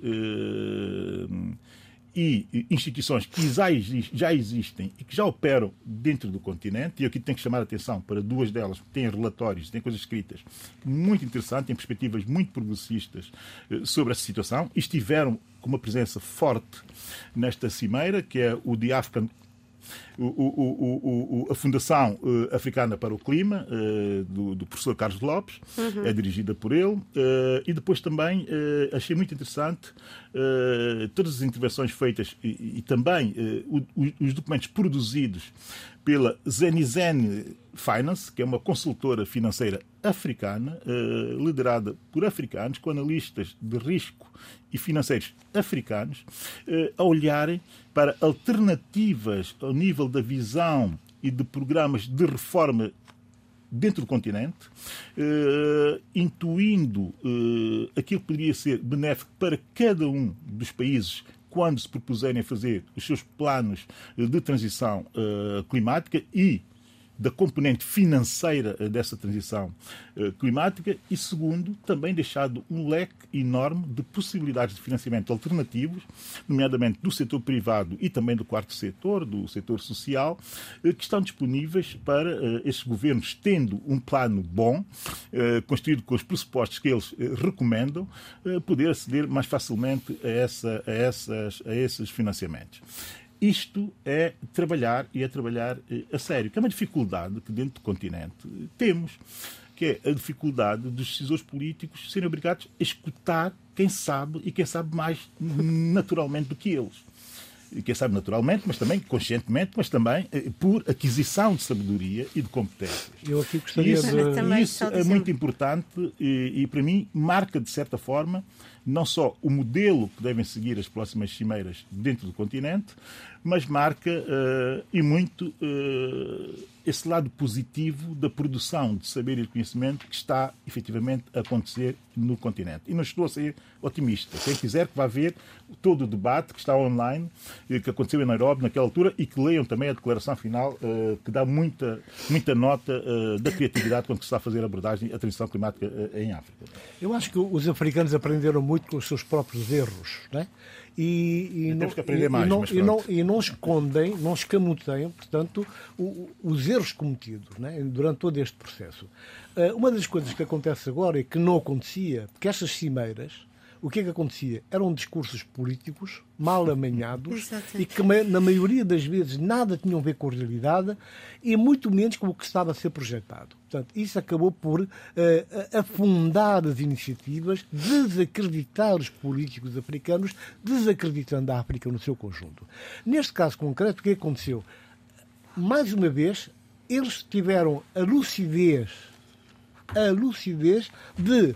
e instituições que já exis- já existem e que já operam dentro do continente, e aqui tenho que chamar a atenção para duas delas, que têm relatórios, têm coisas escritas muito interessantes, em perspectivas muito progressistas eh, sobre essa situação, e estiveram com uma presença forte nesta cimeira, que é o The African o, o, o, a Fundação Africana para o Clima, do, do professor Carlos Lopes, uhum. é dirigida por ele, e depois também achei muito interessante todas as intervenções feitas e, e também os documentos produzidos pela Zenizen Finance, que é uma consultora financeira africana, eh, liderada por africanos, com analistas de risco e financeiros africanos, eh, a olharem para alternativas ao nível da visão e de programas de reforma dentro do continente, uh, intuindo uh, aquilo que poderia ser benéfico para cada um dos países quando se propuserem fazer os seus planos de transição uh, climática e da componente financeira eh, dessa transição eh, climática e, segundo, também deixado um leque enorme de possibilidades de financiamento alternativos, nomeadamente do setor privado e também do quarto setor, do setor social, eh, que estão disponíveis para estes governos, tendo um plano bom, construído com os pressupostos que eles recomendam, poder aceder mais facilmente a, essa, a, essas, a esses financiamentos. Isto é trabalhar e é trabalhar eh, a sério, que é uma dificuldade que dentro do continente temos, que é a dificuldade dos decisores políticos serem obrigados a escutar quem sabe e quem sabe mais naturalmente do que eles. E quem sabe naturalmente, mas também conscientemente, mas também eh, por aquisição de sabedoria e de competências. Eu aqui gostaria isso, de... Isso é muito importante e, e, para mim, marca, de certa forma, não só o modelo que devem seguir as próximas cimeiras dentro do continente, mas marca uh, e muito uh, esse lado positivo da produção de saber e de conhecimento que está efetivamente a acontecer no continente. E não estou a ser otimista. Quem quiser que vá ver todo o debate que está online, eh, que aconteceu em Nairobi naquela altura, e que leiam também a declaração final, uh, que dá muita, muita nota da criatividade quando se está a fazer a abordagem à transição climática em África. Eu acho que os africanos aprenderam muito com os seus próprios erros, não é? E, e, não, que aprender mais, e, não, e, não, e não escondem, não escamoteiam, portanto, o, os erros cometidos né, durante todo este processo. Uh, uma das coisas que acontece agora e que não acontecia, porque estas cimeiras o que é que acontecia? Eram discursos políticos mal amanhados e que, na maioria das vezes, nada tinham a ver com a realidade e muito menos com o que estava a ser projetado. Portanto, isso acabou por uh, afundar as iniciativas, desacreditar os políticos africanos, desacreditando a África no seu conjunto. Neste caso concreto, o que aconteceu? Mais uma vez, eles tiveram a lucidez, a lucidez de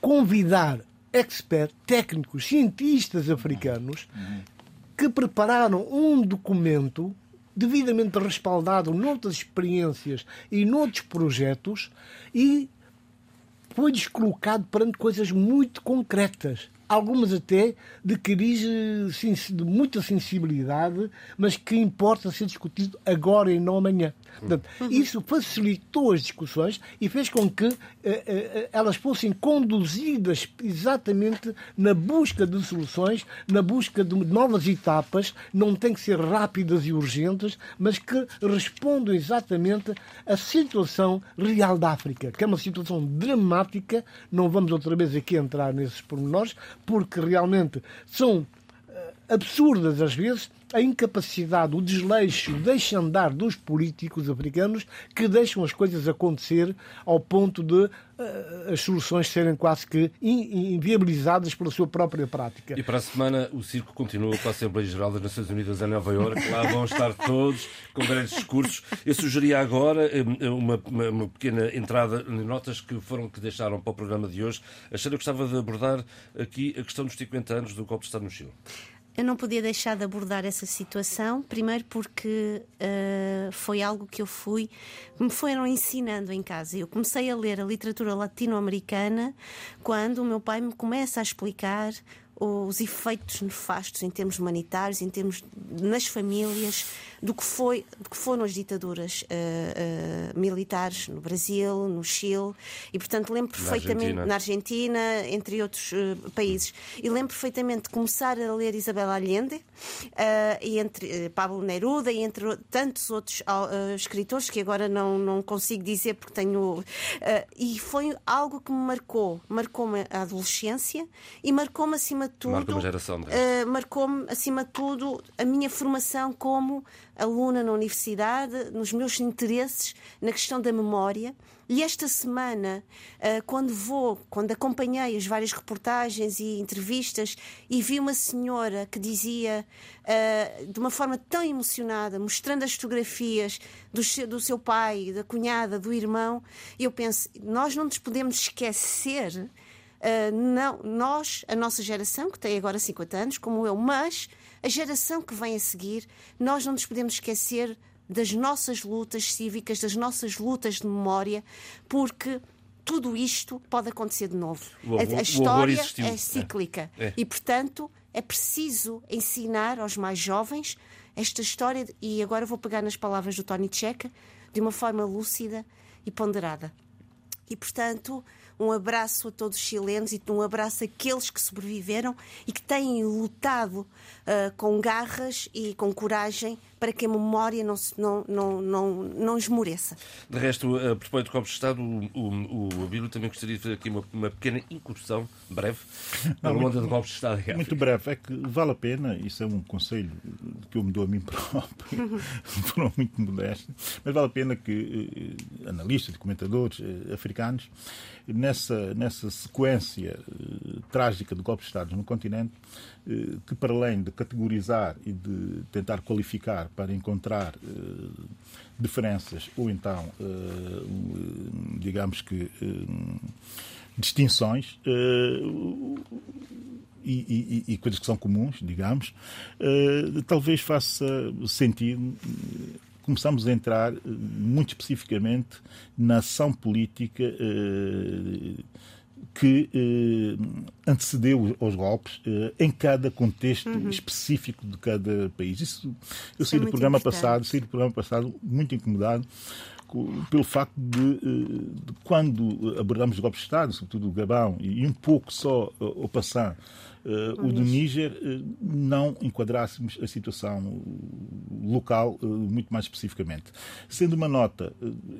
convidar experts, técnicos, cientistas africanos que prepararam um documento devidamente respaldado noutras experiências e noutros projetos e foi-lhes colocado perante coisas muito concretas algumas até de cariz de muita sensibilidade, mas que importa ser discutido agora e não amanhã. Portanto, uhum. Isso facilitou as discussões e fez com que uh, uh, elas fossem conduzidas exatamente na busca de soluções, na busca de novas etapas, não tem que ser rápidas e urgentes, mas que respondam exatamente à situação real da África, que é uma situação dramática. Não vamos outra vez aqui entrar nesses pormenores, porque realmente são eh, absurdas às vezes a incapacidade, o desleixo, o deixa-andar dos políticos africanos que deixam as coisas acontecer ao ponto de uh, as soluções serem quase que inviabilizadas pela sua própria prática. E para a semana o circo continua com a Assembleia Geral das Nações Unidas em Nova Iorque. Lá vão estar todos com grandes discursos. Eu sugeria agora eh, uma, uma, uma pequena entrada em notas que foram que deixaram para o programa de hoje. A Xana gostava de abordar aqui a questão dos 50 anos do golpe de Estado no Chile eu não podia deixar de abordar essa situação, primeiro porque uh, foi algo que eu fui, me foram ensinando em casa. Eu comecei a ler a literatura latino-americana quando o meu pai me começa a explicar os efeitos nefastos em termos humanitários, em termos nas famílias, do que, foi, do que foram as ditaduras uh, uh, militares no Brasil, no Chile, e portanto lembro perfeitamente, na Argentina, na Argentina entre outros uh, países, e lembro perfeitamente de começar a ler Isabel Allende, e entre Pablo Neruda, e entre tantos outros escritores que agora não, não consigo dizer porque tenho. e foi algo que me marcou, marcou-me a adolescência e marcou-me acima de tudo, marcou-me, acima de tudo, a minha formação como aluna na universidade, nos meus interesses na questão da memória. E esta semana, uh, quando vou, quando acompanhei as várias reportagens e entrevistas e vi uma senhora que dizia uh, de uma forma tão emocionada, mostrando as fotografias do, seu pai, da cunhada, do irmão, eu penso, nós não nos podemos esquecer Uh, não, nós, a nossa geração, que tem agora 50 anos, como eu, mas a geração que vem a seguir, nós não nos podemos esquecer das nossas lutas cívicas, das nossas lutas de memória, porque tudo isto pode acontecer de novo. O, a, a história é né? cíclica é. É. e, portanto, é preciso ensinar aos mais jovens esta história, e agora vou pegar nas palavras do Tony Checa, de uma forma lúcida e ponderada. E, portanto, um abraço a todos os chilenos e um abraço àqueles que sobreviveram e que têm lutado uh, com garras e com coragem para que a memória não, não, não, não, não esmoreça. De resto, a propósito do Golpe de Estado, o, o, o Abílio também gostaria de fazer aqui uma, uma pequena incursão, breve, na onda do Golpe de Estado. Muito breve, é que vale a pena, isso é um conselho que eu me dou a mim próprio, foram muito modesto, mas vale a pena que eh, analistas, comentadores eh, africanos, nessa, nessa sequência eh, trágica de golpes de Estado no continente, que para além de categorizar e de tentar qualificar para encontrar eh, diferenças ou então, eh, digamos que, distinções e, e, e, coisas que são comuns, digamos, talvez faça sentido começamos a entrar muito especificamente na ação política que eh, antecedeu os golpes eh, em cada contexto uhum. específico de cada país. Isso, eu saí é do programa passado, saí do programa passado muito incomodado pelo facto de, eh, de, quando abordamos os golpes de Estado, sobretudo o Gabão, e um pouco só o passar Uh, o do Níger, uh, não enquadrássemos a situação local uh, muito mais especificamente. Sendo uma nota,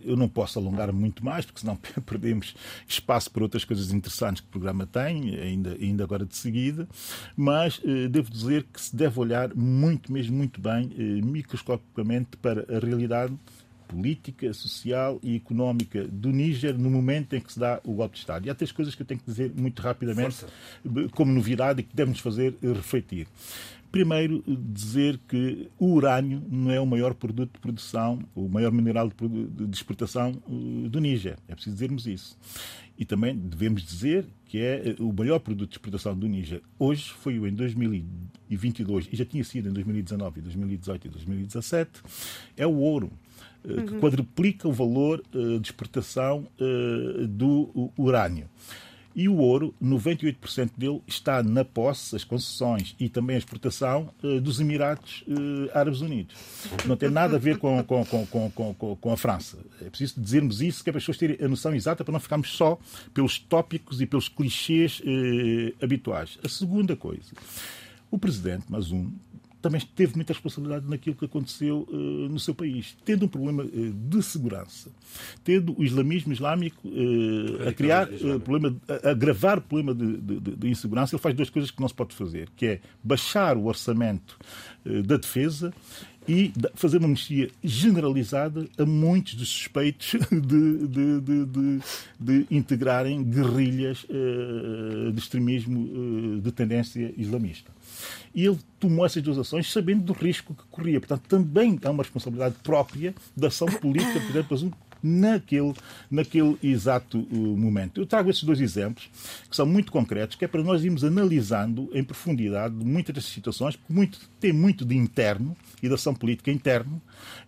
eu não posso alongar muito mais, porque senão perdemos espaço para outras coisas interessantes que o programa tem, ainda, ainda agora de seguida, mas devo dizer que se deve olhar muito, mesmo muito bem, microscopicamente para a realidade política, social e económica do Níger no momento em que se dá o golpe de Estado. E há três coisas que eu tenho que dizer muito rapidamente, Força. como novidade, e que devemos fazer refletir. Primeiro, dizer que o urânio não é o maior produto de produção, o maior mineral de exportação uh, do Níger. É preciso dizermos isso. E também devemos dizer que é uh, o maior produto de exportação do Níger. Hoje foi em 2022, e já tinha sido em 2019, 2018 e 2017, é o ouro que uhum. quadruplica o valor uh, de exportação uh, do urânio. E o ouro, 98% dele está na posse, as concessões e também a exportação uh, dos Emirados Árabes Unidos. Não tem nada a ver com, com, com, com, com a França. É preciso dizermos isso, que é para as pessoas terem a noção exata, para não ficarmos só pelos tópicos e pelos clichês habituais. A segunda coisa, o presidente Mazum também teve muita responsabilidade naquilo que aconteceu uh, no seu país, tendo um problema uh, de segurança, tendo o islamismo islâmico uh, a criar problema, a agravar o problema de, de, de, insegurança, ele faz duas coisas que não se pode fazer, que é baixar o orçamento da defesa e fazer uma amnistia generalizada a muitos dos suspeitos de, de, de, de integrarem guerrilhas de extremismo de tendência islamista. E ele tomou essas duas ações sabendo do risco que corria. Portanto, também há uma responsabilidade própria da ação política, por exemplo, naquele, naquele exato uh, momento. Eu trago esses dois exemplos, que são muito concretos, que é para nós irmos analisando em profundidade muitas dessas situações, porque muito, tem muito de interno e da ação política interno,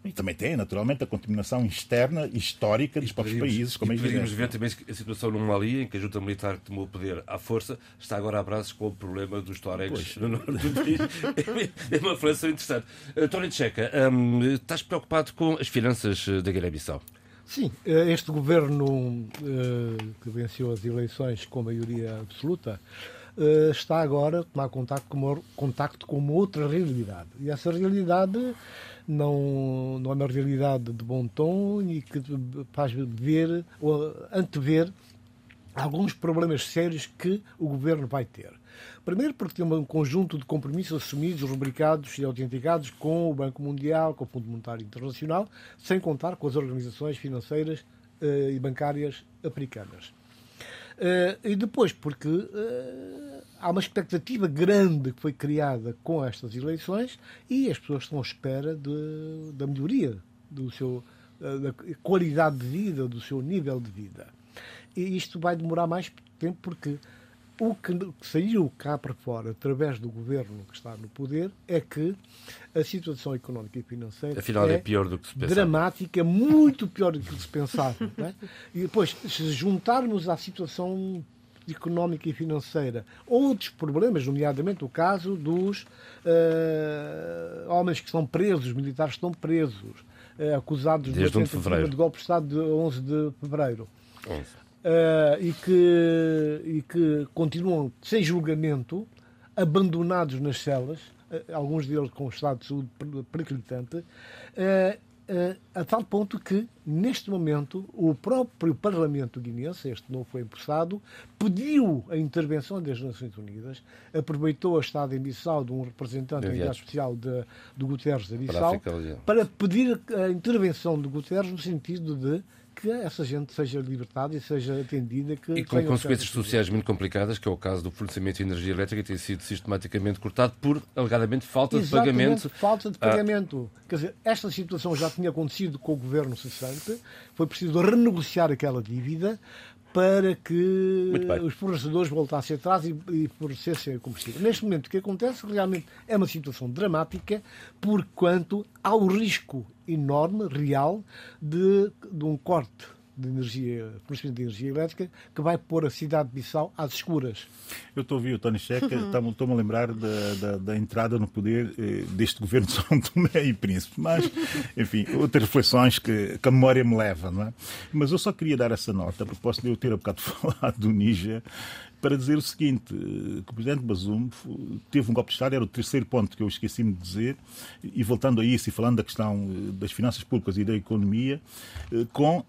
e também tem, naturalmente, a contaminação externa histórica dos próprios países, como é evidente. Podemos ver também a situação no Mali, em que a junta militar que tomou o poder à força está agora a braços com o problema dos Tuaregs no norte do país. é uma reflexão interessante. Uh, Tony Checa, um, estás preocupado com as finanças uh, da Guiné-Bissau? Sim, uh, este governo que venceu as eleições com maioria absoluta está agora a tomar contacto com, uma, contacto com uma outra realidade. E essa realidade não, não é uma realidade de bom tom e que faz ver ou antever alguns problemas sérios que o governo vai ter. Primeiro porque tem um conjunto de compromissos assumidos, rubricados e autenticados com o Banco Mundial, com o Fundo Monetário Internacional, sem contar com as organizações financeiras uh, e bancárias africanas. Uh, e depois porque uh, há uma expectativa grande que foi criada com estas eleições e as pessoas estão à espera de, da melhoria do seu, da qualidade de vida, do seu nível de vida. E isto vai demorar mais tempo porque o que saiu cá para fora, através do governo que está no poder, é que a situação económica e financeira Afinal, é, é pior do que se pensava. dramática, muito pior do que se pensava. é? E depois, se juntarmos à situação económica e financeira outros problemas, nomeadamente o caso dos uh, homens que estão presos, militares que estão presos, uh, acusados Desde de, de, de golpe de Estado de 11 de fevereiro. 11 uh, e, que, e que continuam sem julgamento, abandonados nas celas, uh, alguns deles com estado de saúde periclitante, uh, a tal ponto que, neste momento, o próprio Parlamento guineense, este não foi empossado, pediu a intervenção das Nações Unidas, aproveitou a estada em Bissau de um representante enviado especial de, de Guterres de Bissau, para, para pedir a intervenção de Guterres no sentido de que essa gente seja libertada e seja atendida. Que e com consequências sociais muito complicadas, que é o caso do fornecimento de energia elétrica, que tem sido sistematicamente cortado por, alegadamente, falta Exatamente, de pagamento. falta de pagamento. Ah. Quer dizer, esta situação já tinha acontecido com o governo cessante, foi preciso renegociar aquela dívida para que os fornecedores voltassem atrás e, e fornecessem combustível. Neste momento, o que acontece realmente é uma situação dramática, porquanto há o risco enorme, real, de, de um corte de energia, fornecimento de energia elétrica, que vai pôr a cidade de Bissau às escuras. Eu estou a ouvir o Tony Checa, uhum. estou-me a lembrar da, da, da, entrada no poder eh, deste governo de São Tomé e Príncipe. Mas, enfim, outras reflexões que, que, a memória me leva, não é? Mas eu só queria dar essa nota, a propósito de eu ter a bocado falado do Níger, para dizer o seguinte, que o Presidente Bazoum teve um golpe de Estado, era o terceiro ponto que eu esqueci-me de dizer, e voltando a isso e falando da questão eh, das finanças públicas e da economia, eh, com uh,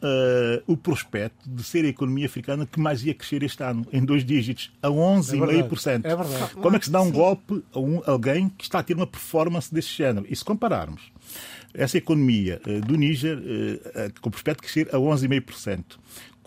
o prospecto de ser a economia africana que mais ia crescer este ano, em dois dígitos, a 11,5%. É, é verdade. Como é que se dá um Sim. golpe a um, alguém que está a ter uma performance desse género? E se compararmos essa economia uh, do Níger, uh, com o prospecto de crescer a 11,5%,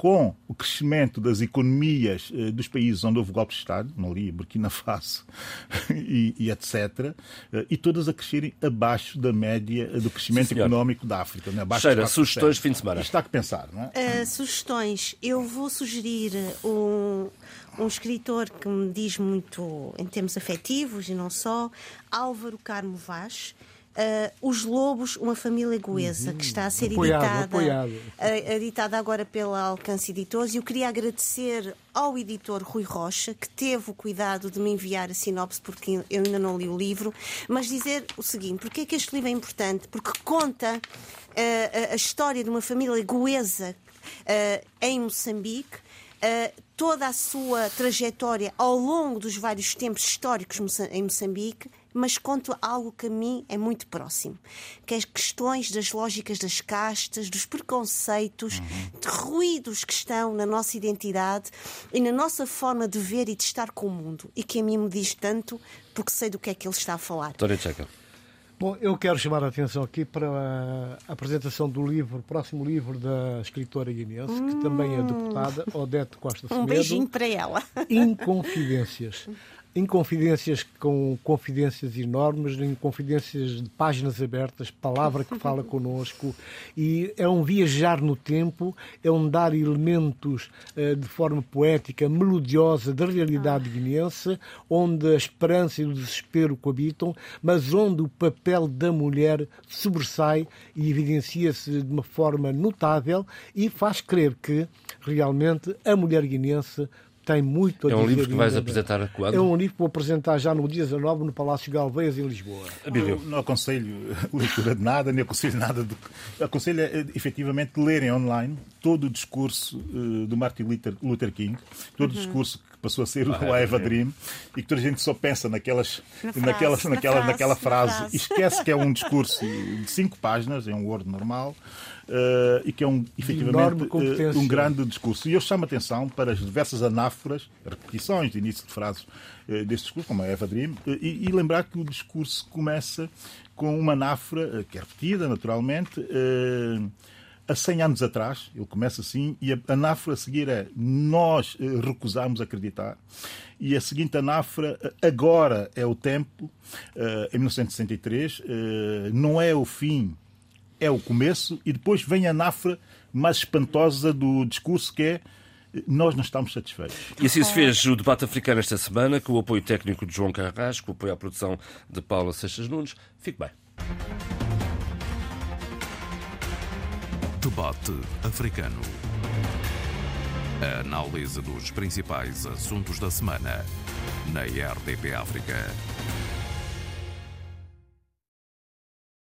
com o crescimento das economias eh, dos países onde houve golpe de Estado, Mali, Burkina Faso e, e, etc., eh, e todas a crescerem abaixo da média do crescimento Sim, económico da África. Né? Abaixo Cheira, sugestões de fim de semana. Isto está que pensar, não é? Uh, sugestões. Eu vou sugerir um, um escritor que me diz muito em termos afetivos e não só, Álvaro Carmo Vaz Uh, Os Lobos, uma família goesa, uhum. que está a ser apoiado, editada, apoiado. Uh, editada agora pela Alcance Editores. E eu queria agradecer ao editor Rui Rocha, que teve o cuidado de me enviar a sinopse, porque eu ainda não li o livro, mas dizer o seguinte: porque é que este livro é importante? Porque conta uh, a história de uma família goesa em Moçambique. toda a sua trajetória ao longo dos vários tempos históricos em Moçambique mas conto algo que a mim é muito próximo, que é as questões das lógicas das castas, dos preconceitos, uhum. de ruídos que estão na nossa identidade e na nossa forma de ver e de estar com o mundo, e que a mim me diz tanto porque sei do que é que ele está a falar. Tony Checa. Bom, eu quero chamar a atenção aqui para a apresentação do livro, o próximo livro da escritora guineense, hum. que também é deputada, Odete Costa Semedo. Um beijinho para ela. Inconfidências em confidências com confidências enormes, em confidências de páginas abertas, palavra que fala connosco, e é um viajar no tempo, é um dar elementos uh, de forma poética, melodiosa da realidade ah. guineense, onde a esperança e o desespero coabitam, mas onde o papel da mulher sobressai e evidencia-se de uma forma notável e faz crer que realmente a mulher guineense tem muito a É um livro que vais apresentar quando? É um livro que vou apresentar já no dia 19 no Palácio Galveias, em Lisboa. Eu não aconselho leitura de nada, nem aconselho nada. De... Aconselho é, efetivamente lerem online todo o discurso uh, do Martin Luther King, todo uhum. o discurso que passou a ser o Ah, I Have a é. Dream, e que toda a gente só pensa naquelas, Na frase, naquelas, na naquela, frase, naquela na frase, frase. e esquece que é um discurso de cinco páginas, é um Word normal, eh, e que é um, efetivamente competência. um grande discurso. E eu chamo a atenção para as diversas anáforas, repetições de início de frases eh, deste discurso, como a Eva Dream, e, e lembrar que o discurso começa com uma anáfora que é repetida, naturalmente, há 100 anos atrás, ele começa assim, e a anáfora a seguir é nós recusamos acreditar, e a seguinte anáfora, agora é o tempo, em 1963, eh, não é o fim, é o começo, e depois vem a anáfora mais espantosa do discurso, que é nós não estamos satisfeitos. E assim se fez o debate africano esta semana, com o apoio técnico de João Carrasco, com o apoio à produção de Paula Seixas Nunes. Fique bem. Debate africano. A análise dos principais assuntos da semana na RDP África.